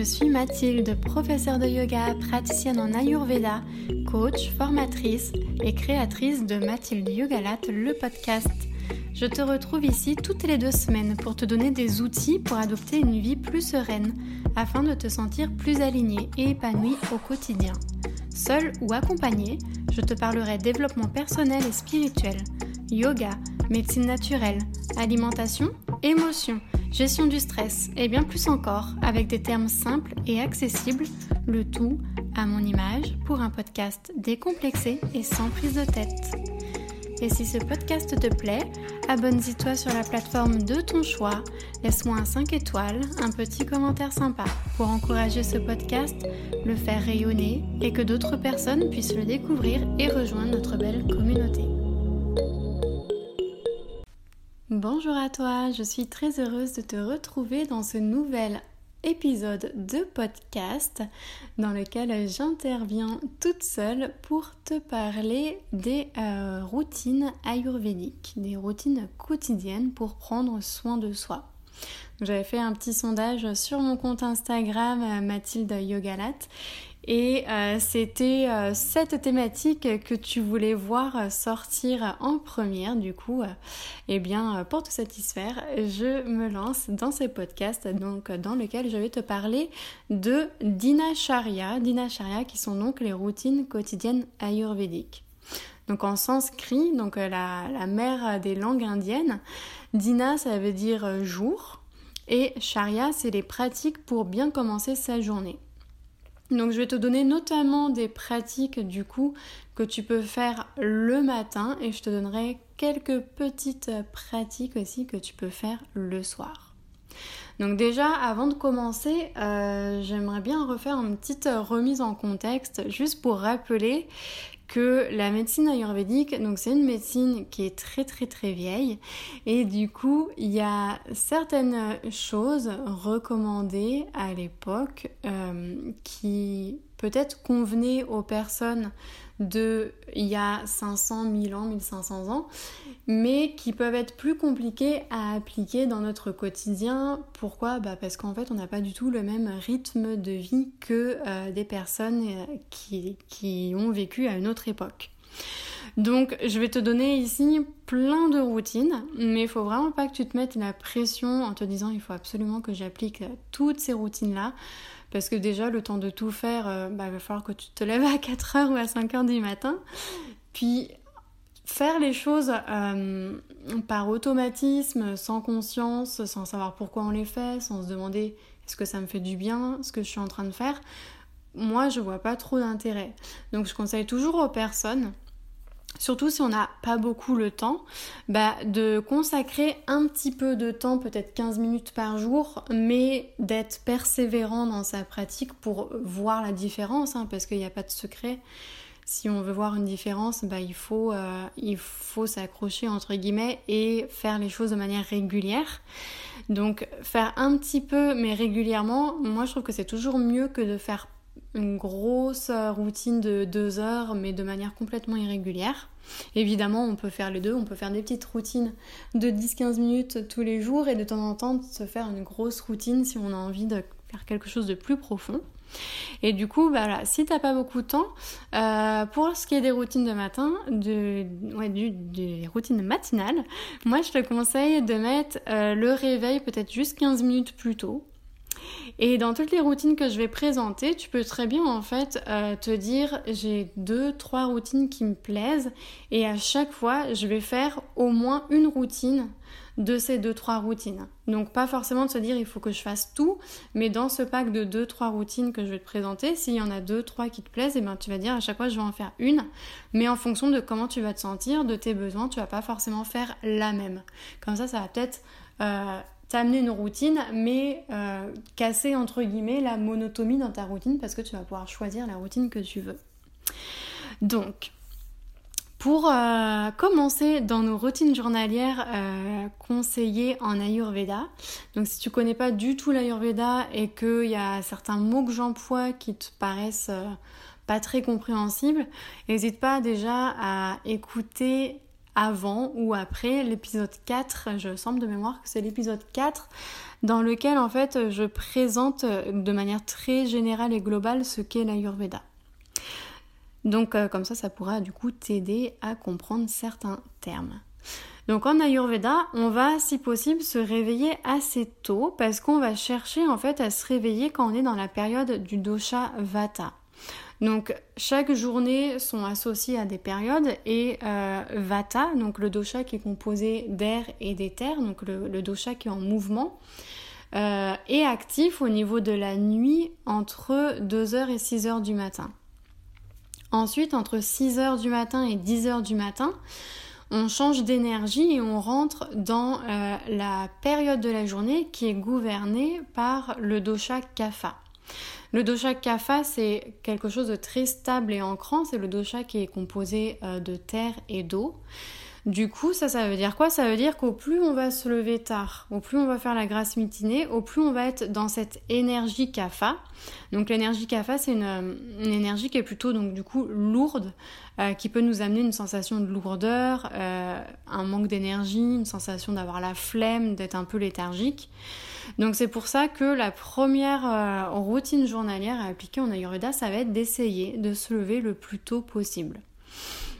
je suis Mathilde, professeure de yoga, praticienne en Ayurveda, coach, formatrice et créatrice de Mathilde Yogalat, le podcast. Je te retrouve ici toutes les deux semaines pour te donner des outils pour adopter une vie plus sereine afin de te sentir plus aligné et épanoui au quotidien. Seul ou accompagné, je te parlerai développement personnel et spirituel, yoga, médecine naturelle, alimentation, émotion gestion du stress et bien plus encore avec des termes simples et accessibles, le tout à mon image pour un podcast décomplexé et sans prise de tête. Et si ce podcast te plaît, abonne-toi sur la plateforme de ton choix, laisse-moi un 5 étoiles, un petit commentaire sympa pour encourager ce podcast, le faire rayonner et que d'autres personnes puissent le découvrir et rejoindre notre belle communauté. Bonjour à toi, je suis très heureuse de te retrouver dans ce nouvel épisode de podcast dans lequel j'interviens toute seule pour te parler des euh, routines ayurvédiques, des routines quotidiennes pour prendre soin de soi. J'avais fait un petit sondage sur mon compte Instagram euh, Mathilde Yogalat et euh, c'était euh, cette thématique que tu voulais voir sortir en première. Du coup, eh bien, pour te satisfaire, je me lance dans ce podcast donc, dans lequel je vais te parler de Dinacharya. Dinacharya qui sont donc les routines quotidiennes ayurvédiques. Donc en sanskrit, donc la, la mère des langues indiennes, Dina ça veut dire jour et Sharia, c'est les pratiques pour bien commencer sa journée. Donc je vais te donner notamment des pratiques du coup que tu peux faire le matin et je te donnerai quelques petites pratiques aussi que tu peux faire le soir. Donc déjà, avant de commencer, euh, j'aimerais bien refaire une petite remise en contexte, juste pour rappeler que la médecine ayurvédique, donc c'est une médecine qui est très très très vieille. Et du coup il y a certaines choses recommandées à l'époque euh, qui peut-être convenaient aux personnes de il y a 500, 1000 ans, 1500 ans, mais qui peuvent être plus compliqués à appliquer dans notre quotidien. Pourquoi? Bah Parce qu'en fait, on n'a pas du tout le même rythme de vie que euh, des personnes euh, qui, qui ont vécu à une autre époque. Donc, je vais te donner ici plein de routines, mais il faut vraiment pas que tu te mettes la pression en te disant il faut absolument que j'applique toutes ces routines-là. Parce que déjà, le temps de tout faire, euh, bah, il va falloir que tu te lèves à 4h ou à 5h du matin. Puis, faire les choses euh, par automatisme, sans conscience, sans savoir pourquoi on les fait, sans se demander est-ce que ça me fait du bien, ce que je suis en train de faire, moi, je vois pas trop d'intérêt. Donc, je conseille toujours aux personnes surtout si on n'a pas beaucoup le temps, bah, de consacrer un petit peu de temps, peut-être 15 minutes par jour, mais d'être persévérant dans sa pratique pour voir la différence, hein, parce qu'il n'y a pas de secret. Si on veut voir une différence, bah, il faut, euh, faut s'accrocher entre guillemets et faire les choses de manière régulière. Donc faire un petit peu mais régulièrement, moi je trouve que c'est toujours mieux que de faire une grosse routine de deux heures, mais de manière complètement irrégulière. Évidemment, on peut faire les deux, on peut faire des petites routines de 10-15 minutes tous les jours et de temps en temps se faire une grosse routine si on a envie de faire quelque chose de plus profond. Et du coup, bah voilà, si t'as pas beaucoup de temps, euh, pour ce qui est des routines de matin, de, ouais, des routines matinales, moi je te conseille de mettre euh, le réveil peut-être juste 15 minutes plus tôt. Et dans toutes les routines que je vais présenter, tu peux très bien en fait euh, te dire j'ai deux, trois routines qui me plaisent et à chaque fois je vais faire au moins une routine de ces deux, trois routines. Donc pas forcément de se dire il faut que je fasse tout, mais dans ce pack de deux, trois routines que je vais te présenter, s'il y en a deux, trois qui te plaisent, et eh ben tu vas dire à chaque fois je vais en faire une, mais en fonction de comment tu vas te sentir, de tes besoins, tu vas pas forcément faire la même. Comme ça, ça va peut-être euh, t'amener une routine, mais euh, casser entre guillemets la monotomie dans ta routine parce que tu vas pouvoir choisir la routine que tu veux. Donc, pour euh, commencer dans nos routines journalières euh, conseillées en Ayurveda, donc si tu connais pas du tout l'Ayurveda et qu'il y a certains mots que j'emploie qui te paraissent pas très compréhensibles, n'hésite pas déjà à écouter avant ou après l'épisode 4, je semble de mémoire que c'est l'épisode 4 dans lequel en fait je présente de manière très générale et globale ce qu'est l'Ayurveda. Donc euh, comme ça, ça pourra du coup t'aider à comprendre certains termes. Donc en Ayurveda, on va si possible se réveiller assez tôt parce qu'on va chercher en fait à se réveiller quand on est dans la période du dosha Vata. Donc chaque journée sont associées à des périodes et euh, Vata, donc le dosha qui est composé d'air et d'éther, donc le, dosha qui est en mouvement, euh, est actif au niveau de la nuit entre 2h et 6h du matin. Ensuite, entre 6h du matin et 10h du matin, on change d'énergie et on rentre dans euh, la période de la journée qui est gouvernée par le dosha kapha. Le dosha kapha, c'est quelque chose de très stable et ancrant. C'est le dosha qui est composé euh, de terre et d'eau. Du coup, ça, ça veut dire quoi? Ça veut dire qu'au plus on va se lever tard, au plus on va faire la grasse matinée, au plus on va être dans cette énergie kapha. Donc l'énergie kapha, c'est une, énergie qui est plutôt donc du coup lourde, euh, qui peut nous amener une sensation de lourdeur, euh, un manque d'énergie, une sensation d'avoir la flemme, d'être un peu léthargique. Donc c'est pour ça que la première euh, routine journalière à appliquer en Ayurveda, ça va être d'essayer de se lever le plus tôt possible.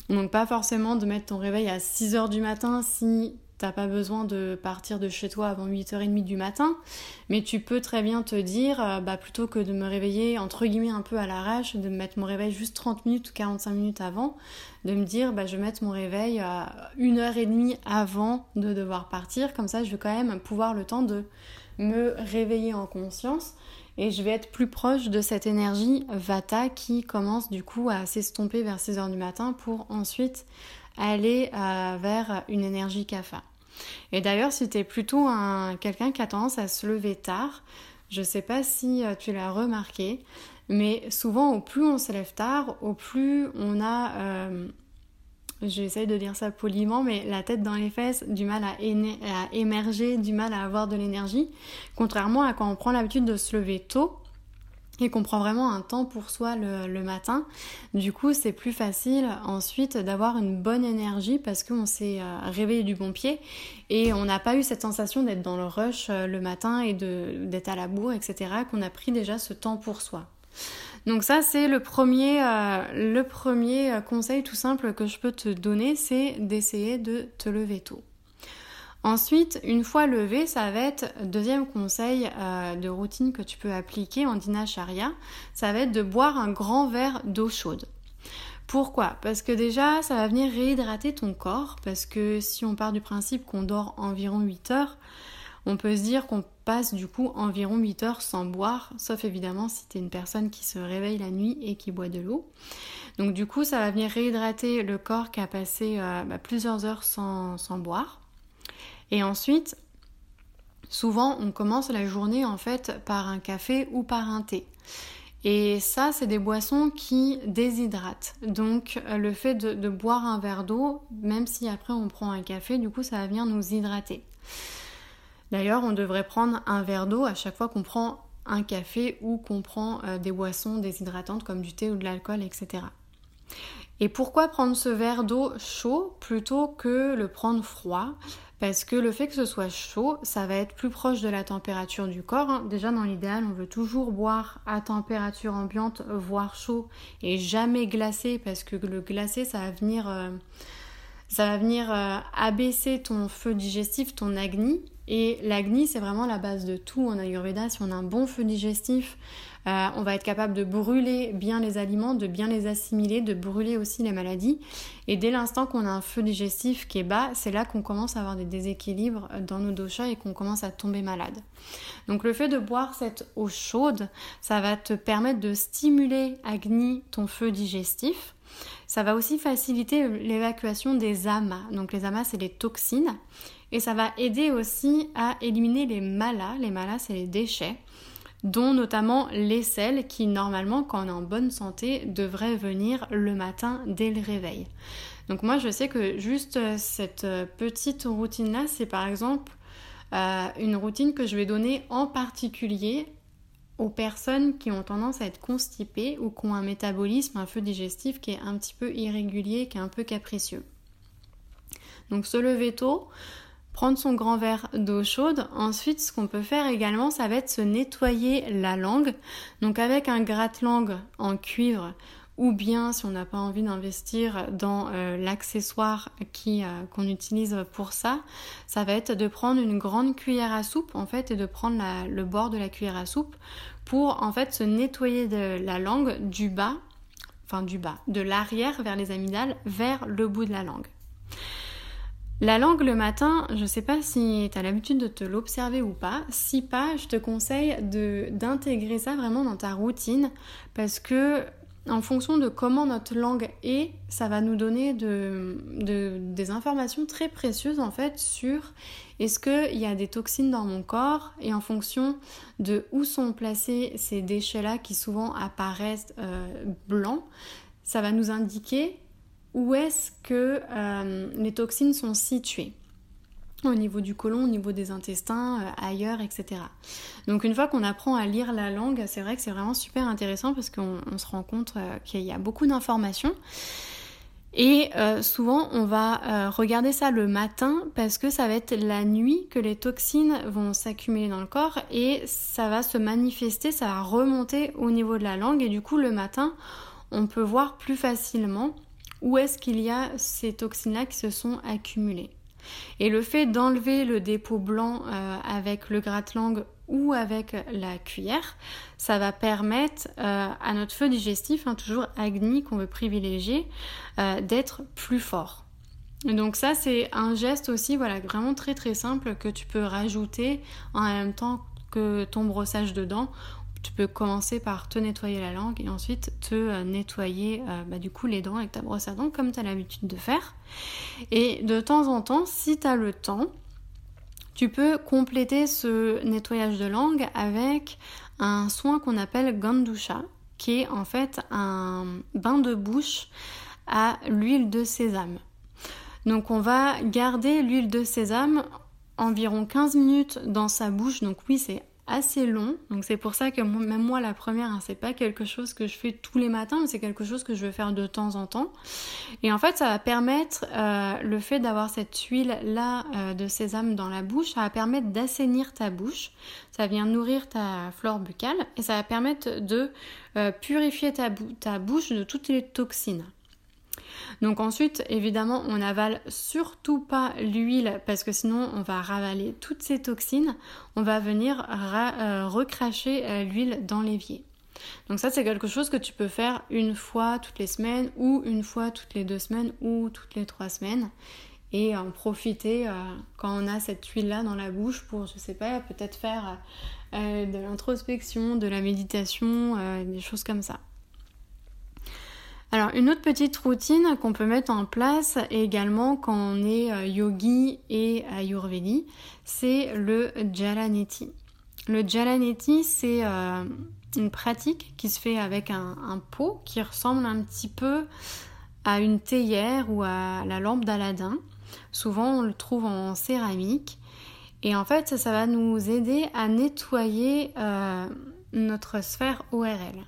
Donc pas forcément de mettre ton réveil à 6h du matin si t'as pas besoin de partir de chez toi avant 8h30 du matin, mais tu peux très bien te dire, euh, bah plutôt que de me réveiller entre guillemets un peu à l'arrache, de me mettre mon réveil juste 30 minutes ou 45 minutes avant, de me dire, bah je vais mettre mon réveil à 1h30 avant de devoir partir, comme ça je vais quand même pouvoir le temps de me réveiller en conscience et je vais être plus proche de cette énergie Vata qui commence du coup à s'estomper vers 6h du matin pour ensuite aller euh, vers une énergie Kapha. Et d'ailleurs, si tu es plutôt un, quelqu'un qui a tendance à se lever tard, je sais pas si euh, tu l'as remarqué, mais souvent au plus on se lève tard, au plus on a euh, j'essaye de dire ça poliment, mais la tête dans les fesses, du mal à, émerger, du mal à avoir de l'énergie, contrairement à quand on prend l'habitude de se lever tôt et qu'on prend vraiment un temps pour soi le, matin. Du coup, c'est plus facile ensuite d'avoir une bonne énergie parce qu'on s'est euh, réveillé du bon pied et on n'a pas eu cette sensation d'être dans le rush euh, le matin et d'être à la bourre, etc., qu'on a pris déjà ce temps pour soi. Donc ça, c'est le premier, euh, euh, conseil tout simple que je peux te donner, c'est d'essayer de te lever tôt. Ensuite, une fois levé, ça va être, deuxième conseil euh, de routine que tu peux appliquer en dinacharya, ça va être de boire un grand verre d'eau chaude. Pourquoi? Parce que déjà, ça va venir réhydrater ton corps, parce que si on part du principe qu'on dort environ 8 heures, on peut se dire qu'on passe du coup environ 8 heures sans boire, sauf évidemment si tu es une personne qui se réveille la nuit et qui boit de l'eau. Donc du coup, ça va venir réhydrater le corps qui a passé euh, bah, plusieurs heures sans, boire. Et ensuite, souvent, on commence la journée en fait par un café ou par un thé. Et ça, c'est des boissons qui déshydratent. Donc le fait de boire un verre d'eau, même si après on prend un café, du coup, ça va venir nous hydrater. D'ailleurs, on devrait prendre un verre d'eau à chaque fois qu'on prend un café ou qu'on prend euh, des boissons déshydratantes comme du thé ou de l'alcool, etc. Et pourquoi prendre ce verre d'eau chaud plutôt que le prendre froid? Parce que le fait que ce soit chaud, ça va être plus proche de la température du corps. Hein. Déjà dans l'idéal, on veut toujours boire à température ambiante, voire chaud, et jamais glacé, parce que le glacé, ça va venir, euh, ça va venir euh, abaisser ton feu digestif, ton agni, et l'agni, c'est vraiment la base de tout en Ayurveda. Si on a un bon feu digestif, euh, on va être capable de brûler bien les aliments, de bien les assimiler, de brûler aussi les maladies. Et dès l'instant qu'on a un feu digestif qui est bas, c'est là qu'on commence à avoir des déséquilibres dans nos doshas et qu'on commence à tomber malade. Donc le fait de boire cette eau chaude, ça va te permettre de stimuler Agni, ton feu digestif. Ça va aussi faciliter l'évacuation des amas. Donc les amas, c'est les toxines. Et ça va aider aussi à éliminer les malas. Les malas, c'est les déchets, dont notamment les sels qui, normalement, quand on est en bonne santé, devraient venir le matin dès le réveil. Donc moi, je sais que juste euh, cette euh, petite routine-là, c'est par exemple euh, une routine que je vais donner en particulier aux personnes qui ont tendance à être constipées ou qui ont un métabolisme, un feu digestif qui est un petit peu irrégulier, qui est un peu capricieux. Donc se lever tôt, prendre son grand verre d'eau chaude. Ensuite, ce qu'on peut faire également, ça va être se nettoyer la langue. Donc avec un gratte-langue en cuivre ou bien si on n'a pas envie d'investir dans euh, l'accessoire qui euh, qu'on utilise pour ça, ça va être de prendre une grande cuillère à soupe en fait et de prendre le bord de la cuillère à soupe pour en fait se nettoyer de la langue du bas, enfin du bas, de l'arrière vers les amygdales vers le bout de la langue. La langue le matin, je ne sais pas si tu as l'habitude de te l'observer ou pas. Si pas, je te conseille d'intégrer ça vraiment dans ta routine parce que en fonction de comment notre langue est, ça va nous donner des informations très précieuses en fait sur est-ce qu'il y a des toxines dans mon corps et en fonction de où sont placés ces déchets-là qui souvent apparaissent euh, blancs, ça va nous indiquer où est-ce que euh, les toxines sont situées? Au niveau du côlon, au niveau des intestins, euh, ailleurs, etc. Donc une fois qu'on apprend à lire la langue, c'est vrai que c'est vraiment super intéressant parce qu'on se rend compte euh, qu'il y a beaucoup d'informations. Et souvent, on va regarder ça le matin parce que ça va être la nuit que les toxines vont s'accumuler dans le corps et ça va se manifester, ça va remonter au niveau de la langue et du coup, le matin, on peut voir plus facilement où est-ce qu'il y a ces toxines-là qui se sont accumulées. Et le fait d'enlever le dépôt blanc euh, avec le gratte-langue ou avec la cuillère, ça va permettre euh, à notre feu digestif, hein, toujours Agni qu'on veut privilégier, euh, d'être plus fort. donc ça c'est un geste aussi voilà vraiment très très simple que tu peux rajouter en même temps que ton brossage de dents tu peux commencer par te nettoyer la langue et ensuite te euh, nettoyer euh, bah, du coup les dents avec ta brosse à dents comme tu as l'habitude de faire. Et de temps en temps, si tu as le temps, tu peux compléter ce nettoyage de langue avec un soin qu'on appelle Gandusha, qui est en fait un bain de bouche à l'huile de sésame. Donc on va garder l'huile de sésame environ 15 minutes dans sa bouche. Donc oui, c'est assez long. Donc c'est pour ça que même moi la première, hein, c'est pas quelque chose que je fais tous les matins, mais c'est quelque chose que je veux faire de temps en temps. Et en fait, ça va permettre euh, le fait d'avoir cette huile là euh, de sésame dans la bouche, ça va permettre d'assainir ta bouche. Ça vient nourrir ta flore buccale et ça va permettre de euh, purifier ta, ta bouche de toutes les toxines. Donc ensuite, évidemment, on n'avale surtout pas l'huile parce que sinon on va ravaler toutes ces toxines. On va venir euh, recracher euh, l'huile dans l'évier. Donc ça, c'est quelque chose que tu peux faire une fois toutes les semaines ou une fois toutes les deux semaines ou toutes les trois semaines et en profiter euh, quand on a cette huile là dans la bouche pour je sais pas peut-être faire de l'introspection, de la méditation, des choses comme ça. Alors une autre petite routine qu'on peut mettre en place également quand on est euh, yogi et ayurvedi, c'est le jalaneti. Le jalaneti, c'est euh, une pratique qui se fait avec un, pot qui ressemble un petit peu à une théière ou à la lampe d'Aladin. Souvent on le trouve en céramique. Et en fait, ça, va nous aider à nettoyer euh, notre sphère ORL.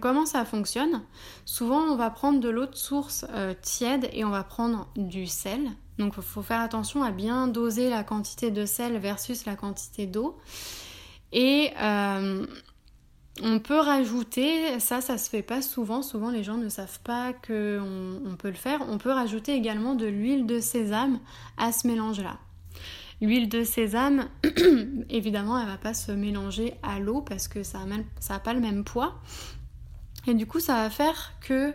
Comment ça fonctionne? Souvent, on va prendre de l'eau de source euh, tiède et on va prendre du sel. Donc, il faut faire attention à bien doser la quantité de sel versus la quantité d'eau. Et euh, on peut rajouter, ça, ça se fait pas souvent. Souvent, les gens ne savent pas qu'on on peut le faire. On peut rajouter également de l'huile de sésame à ce mélange-là. L'huile de sésame, évidemment, elle va pas se mélanger à l'eau parce que ça n'a pas le même poids. Et du coup, ça va faire que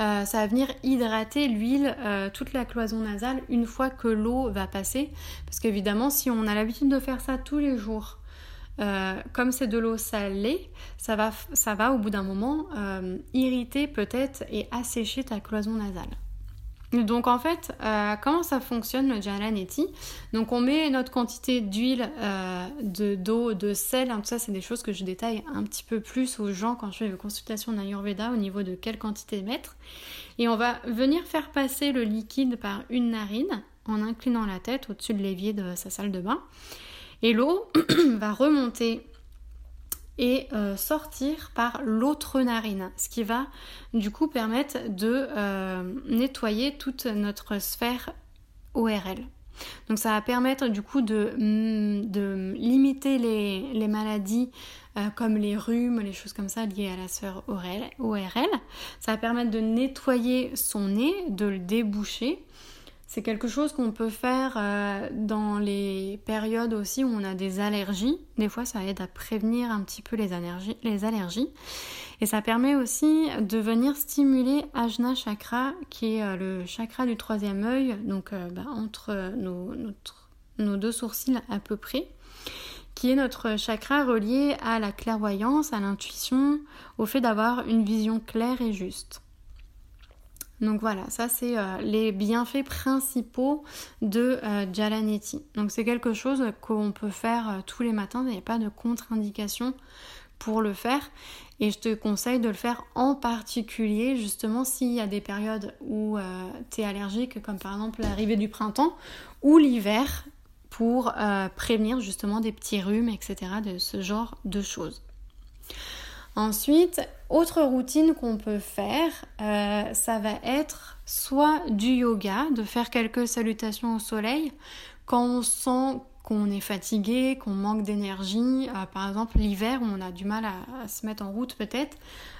euh, ça va venir hydrater l'huile, euh, toute la cloison nasale, une fois que l'eau va passer. Parce qu'évidemment, si on a l'habitude de faire ça tous les jours, euh, comme c'est de l'eau salée, ça va, ça va au bout d'un moment irriter peut-être et assécher ta cloison nasale. Donc en fait, euh, comment ça fonctionne le Jalanetti Donc on met notre quantité d'huile, euh, de d'eau, de sel, hein, tout ça c'est des choses que je détaille un petit peu plus aux gens quand je fais une consultation d'Ayurveda au niveau de quelle quantité mettre. Et on va venir faire passer le liquide par une narine en inclinant la tête au-dessus de l'évier de sa salle de bain. Et l'eau va remonter et euh, sortir par l'autre narine, ce qui va du coup permettre de euh, nettoyer toute notre sphère ORL. Donc ça va permettre du coup de, mm, de limiter les, les maladies euh, comme les rhumes, les choses comme ça liées à la sphère ORL. Ça va permettre de nettoyer son nez, de le déboucher. C'est quelque chose qu'on peut faire euh, dans les périodes aussi où on a des allergies. Des fois, ça aide à prévenir un petit peu les, allergies. Et ça permet aussi de venir stimuler Ajna Chakra, qui est euh, le chakra du troisième œil, donc bah, entre nos deux sourcils à peu près qui est notre chakra relié à la clairvoyance, à l'intuition, au fait d'avoir une vision claire et juste. Donc voilà, ça c'est euh, les bienfaits principaux de euh. Donc c'est quelque chose qu'on peut faire euh, tous les matins, il n'y a pas de contre-indication pour le faire. Et je te conseille de le faire en particulier justement s'il y a des périodes où tu es allergique, comme par exemple l'arrivée du printemps ou l'hiver, pour euh, prévenir justement des petits rhumes, etc. de ce genre de choses. Ensuite, autre routine qu'on peut faire, euh, ça va être soit du yoga, de faire quelques salutations au soleil quand on sent qu'on est fatigué, qu'on manque d'énergie, euh, par exemple l'hiver où on a du mal à, se mettre en route peut-être,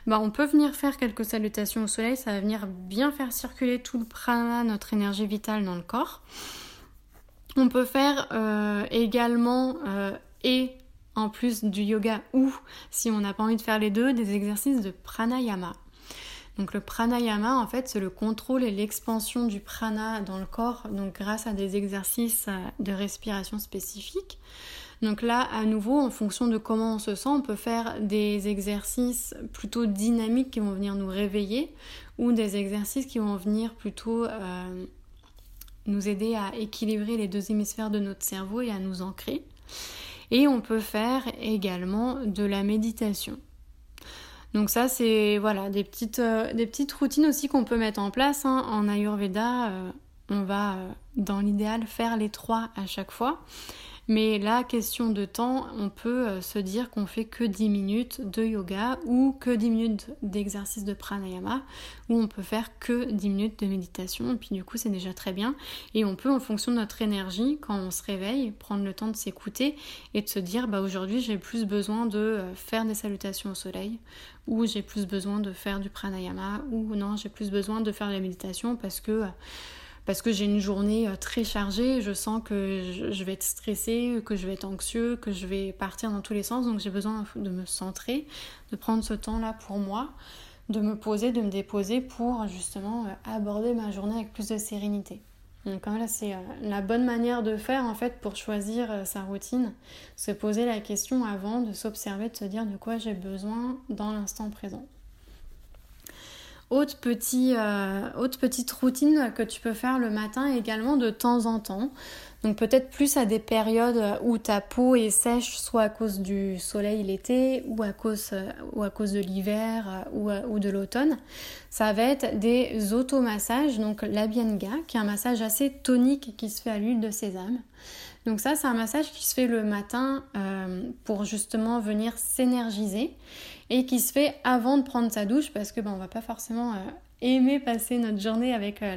bah, on peut venir faire quelques salutations au soleil, ça va venir bien faire circuler tout le prana, notre énergie vitale dans le corps. On peut faire euh, également et en plus du yoga ou si on n'a pas envie de faire les deux, des exercices de pranayama. Donc le pranayama en fait c'est le contrôle et l'expansion du prana dans le corps donc grâce à des exercices euh, de respiration spécifiques. Donc là à nouveau en fonction de comment on se sent on peut faire des exercices plutôt dynamiques qui vont venir nous réveiller ou des exercices qui vont venir plutôt nous aider à équilibrer les deux hémisphères de notre cerveau et à nous ancrer. Et on peut faire également de la méditation. Donc ça c'est voilà des petites, euh, routines aussi qu'on peut mettre en place. Hein. En Ayurveda, euh, on va euh, dans l'idéal faire les trois à chaque fois. Mais là, question de temps, on peut euh, se dire qu'on fait que 10 minutes de yoga ou que 10 minutes d'exercice de pranayama ou on peut faire que 10 minutes de méditation et puis du coup c'est déjà très bien. Et on peut en fonction de notre énergie quand on se réveille prendre le temps de s'écouter et de se dire bah aujourd'hui j'ai plus besoin de euh, faire des salutations au soleil ou j'ai plus besoin de faire du pranayama ou non j'ai plus besoin de faire de la méditation parce que euh, parce que j'ai une journée euh, très chargée, je sens que je vais être stressée, que je vais être anxieux, que je vais partir dans tous les sens, donc j'ai besoin de me centrer, de prendre ce temps-là pour moi, de me poser, de me déposer pour justement euh, aborder ma journée avec plus de sérénité. Donc là, c'est euh, la bonne manière de faire en fait pour choisir sa routine, se poser la question avant de s'observer, de se dire de quoi j'ai besoin dans l'instant présent. Autre, euh, autre petite routine que tu peux faire le matin également de temps en temps. Donc peut-être plus à des périodes où ta peau est sèche, soit à cause du soleil l'été ou, à cause, ou à cause de l'hiver ou, ou, de l'automne. Ça va être des automassages, donc l'Abienga, qui est un massage assez tonique qui se fait à l'huile de sésame. Donc ça, c'est un massage qui se fait le matin euh, pour justement venir s'énergiser et qui se fait avant de prendre sa douche parce que ben, on va pas forcément euh, aimer passer notre journée avec euh,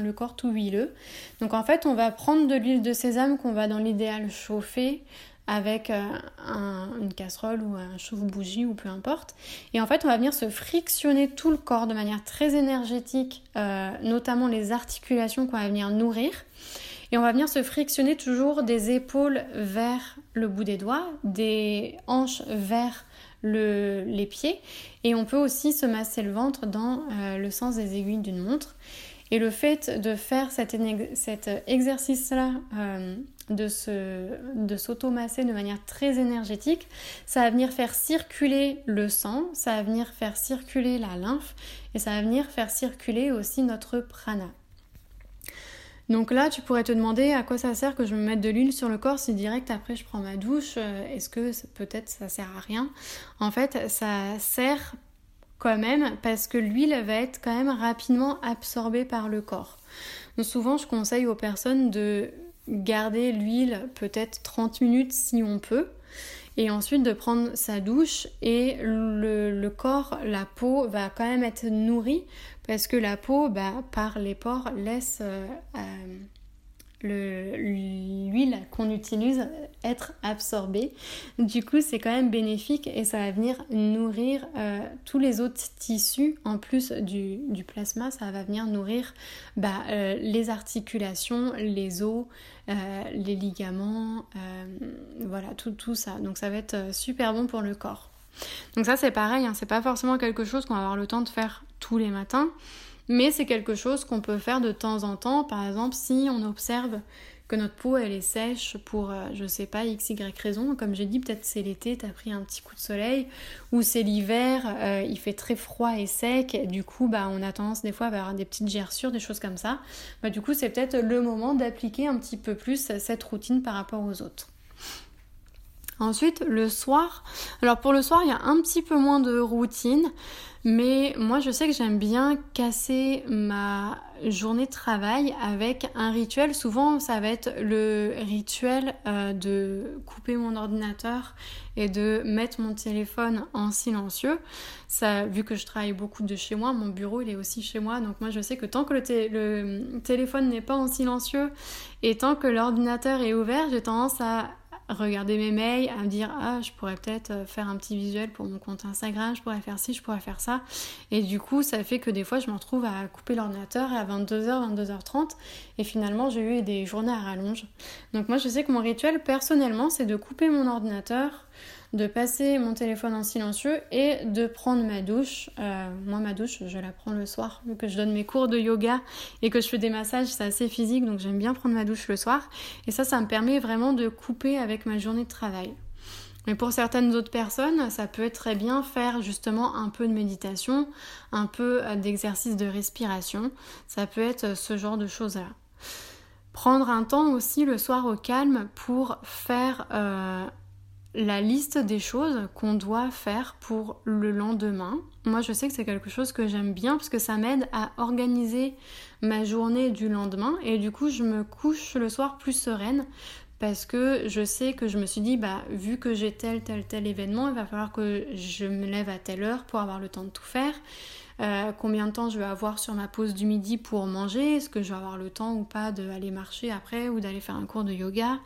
le corps tout huileux. Donc en fait, on va prendre de l'huile de sésame qu'on va dans l'idéal chauffer avec une casserole ou un chauffe-bougie ou peu importe. Et en fait, on va venir se frictionner tout le corps de manière très énergétique, notamment les articulations qu'on va venir nourrir. Et on va venir se frictionner toujours des épaules vers le bout des doigts, des hanches vers les pieds. Et on peut aussi se masser le ventre dans euh, le sens des aiguilles d'une montre. Et le fait de faire cet, exercice-là, euh, de s'automasser de manière très énergétique, ça va venir faire circuler le sang, ça va venir faire circuler la lymphe et ça va venir faire circuler aussi notre prana. Donc là, tu pourrais te demander à quoi ça sert que je me mette de l'huile sur le corps si direct après je prends ma douche. Euh, est-ce que peut-être ça sert à rien? En fait, ça sert quand même parce que l'huile va être quand même rapidement absorbée par le corps. Donc souvent, je conseille aux personnes de garder l'huile peut-être 30 minutes si on peut et ensuite de prendre sa douche et le, corps, la peau va quand même être nourrie parce que la peau, bah, par les pores, laisse euh, l'huile qu'on utilise être absorbée. Du coup, c'est quand même bénéfique et ça va venir nourrir euh, tous les autres tissus en plus du, plasma. Ça va venir nourrir bah, euh, les articulations, les os, euh, les ligaments, voilà, tout, tout ça. Donc ça va être super bon pour le corps. Donc ça c'est pareil, hein, c'est pas forcément quelque chose qu'on va avoir le temps de faire tous les matins, mais c'est quelque chose qu'on peut faire de temps en temps. Par exemple, si on observe que notre peau elle est sèche pour euh, je sais pas x y raison comme j'ai dit peut-être c'est l'été t'as pris un petit coup de soleil ou c'est l'hiver euh, il fait très froid et sec du coup bah on a tendance des fois à avoir des petites gerçures des choses comme ça bah du coup c'est peut-être le moment d'appliquer un petit peu plus cette routine par rapport aux autres Ensuite, le soir. Alors pour le soir, il y a un petit peu moins de routine, mais moi je sais que j'aime bien casser ma journée de travail avec un rituel. Souvent, ça va être le rituel euh, de couper mon ordinateur et de mettre mon téléphone en silencieux. Ça, vu que je travaille beaucoup de chez moi, mon bureau il est aussi chez moi, donc moi je sais que tant que le, le téléphone n'est pas en silencieux et tant que l'ordinateur est ouvert, j'ai tendance à regarder mes mails, à me dire ah je pourrais peut-être euh, faire un petit visuel pour mon compte Instagram, je pourrais faire ci, je pourrais faire ça. Et du coup ça fait que des fois je me retrouve à couper l'ordinateur à 22h, 22h30 et finalement j'ai eu des journées à rallonge. Donc moi je sais que mon rituel personnellement c'est de couper mon ordinateur, de passer mon téléphone en silencieux et de prendre ma douche. Euh, moi, ma douche, je la prends le soir, vu que je donne mes cours de yoga et que je fais des massages, c'est assez physique, donc j'aime bien prendre ma douche le soir. Et ça, ça me permet vraiment de couper avec ma journée de travail. Mais pour certaines autres personnes, ça peut être très bien faire justement un peu de méditation, un peu euh, d'exercice de respiration. Ça peut être euh, ce genre de choses-là. Prendre un temps aussi le soir au calme pour faire la liste des choses qu'on doit faire pour le lendemain. Moi, je sais que c'est quelque chose que j'aime bien parce que ça m'aide à organiser ma journée du lendemain et du coup, je me couche le soir plus sereine parce que je sais que je me suis dit, bah, vu que j'ai tel, tel, tel événement, il va falloir que je me lève à telle heure pour avoir le temps de tout faire. Euh, combien de temps je vais avoir sur ma pause du midi pour manger, est-ce que je vais avoir le temps ou pas d'aller marcher après ou d'aller faire un cours de yoga?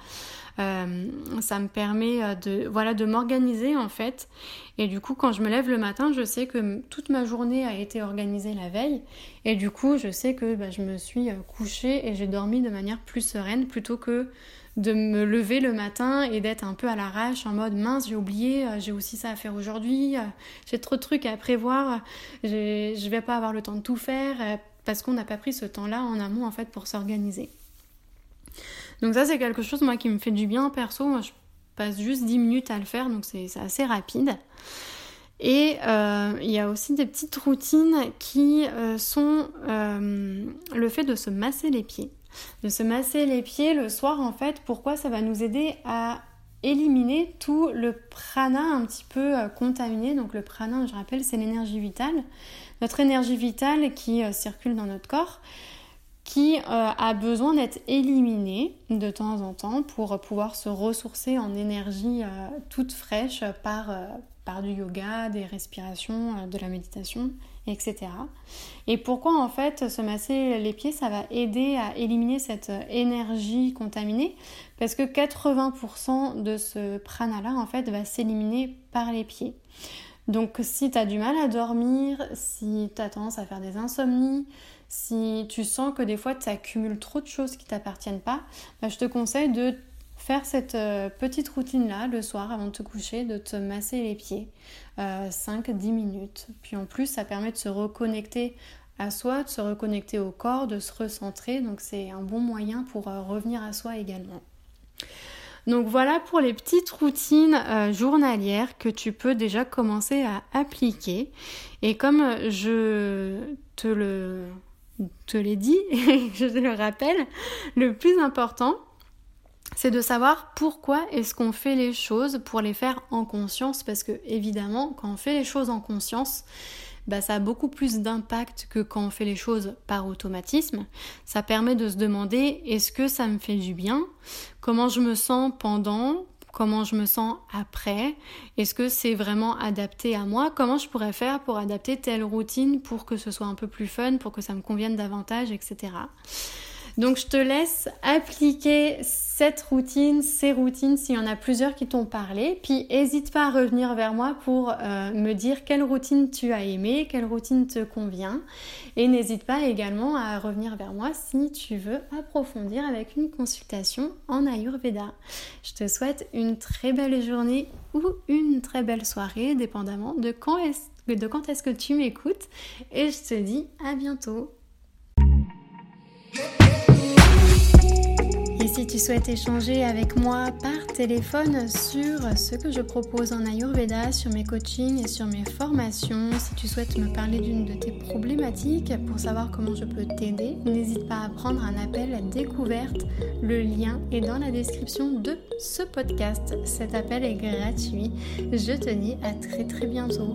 Euh, ça me permet euh, de, voilà, de m'organiser en fait. Et du coup, quand je me lève le matin, je sais que toute ma journée a été organisée la veille. Et du coup, je sais que bah, je me suis couchée et j'ai dormi de manière plus sereine plutôt que de me lever le matin et d'être un peu à l'arrache en mode mince j'ai oublié, euh, j'ai aussi ça à faire aujourd'hui, euh, j'ai trop de trucs à prévoir, je vais pas avoir le temps de tout faire euh, parce qu'on n'a pas pris ce temps-là en amont en fait pour s'organiser. Donc ça c'est quelque chose moi qui me fait du bien perso, moi je passe juste 10 minutes à le faire donc c'est assez rapide. Et il y a aussi des petites routines qui sont le fait de se masser les pieds de se masser les pieds le soir en fait. Pourquoi ça va nous aider à éliminer tout le prana un petit peu euh, contaminé. Donc le prana, je rappelle, c'est l'énergie vitale. Notre énergie vitale qui euh, circule dans notre corps, qui euh, a besoin d'être éliminée de temps en temps pour pouvoir se ressourcer en énergie toute fraîche par, par du yoga, des respirations, de la méditation, etc. Et pourquoi en fait se masser les pieds, ça va aider à éliminer cette énergie contaminée? Parce que 80% de ce prana-là en fait va s'éliminer par les pieds. Donc si tu as du mal à dormir, si tu as tendance à faire des insomnies, si tu sens que des fois tu accumules trop de choses qui t'appartiennent pas, bah, je te conseille de faire cette euh, petite routine-là le soir avant de te coucher, de te masser les pieds 5-10 euh, minutes. Puis en plus, ça permet de se reconnecter à soi, de se reconnecter au corps, de se recentrer. Donc c'est un bon moyen pour euh, revenir à soi également. Donc voilà pour les petites routines journalières que tu peux déjà commencer à appliquer. Et comme je te le te l'ai dit et je te le rappelle, le plus important, c'est de savoir pourquoi est-ce qu'on fait les choses pour les faire en conscience. Parce que évidemment quand on fait les choses en conscience bah, ça a beaucoup plus d'impact que quand on fait les choses par automatisme. Ça permet de se demander est-ce que ça me fait du bien? Comment je me sens pendant? Comment je me sens après Est-ce que c'est vraiment adapté à moi? Comment je pourrais faire pour adapter telle routine pour que ce soit un peu plus fun, pour que ça me convienne davantage, etc. Donc je te laisse appliquer cette routine, ces routines, s'il y en a plusieurs qui t'ont parlé. Puis n'hésite pas à revenir vers moi pour euh, me dire quelle routine tu as aimé, quelle routine te convient. Et n'hésite pas également à revenir vers moi si tu veux approfondir avec une consultation en Ayurveda. Je te souhaite une très belle journée ou une très belle soirée, dépendamment de quand est-ce que tu m'écoutes. Et je te dis à bientôt. Si tu souhaites échanger avec moi par téléphone sur ce que je propose en Ayurveda, sur mes coachings et sur mes formations, si tu souhaites me parler d'une de tes problématiques pour savoir comment je peux t'aider, n'hésite pas à prendre un appel découverte. Le lien est dans la description de ce podcast. Cet appel est gratuit. Je te dis à très très bientôt.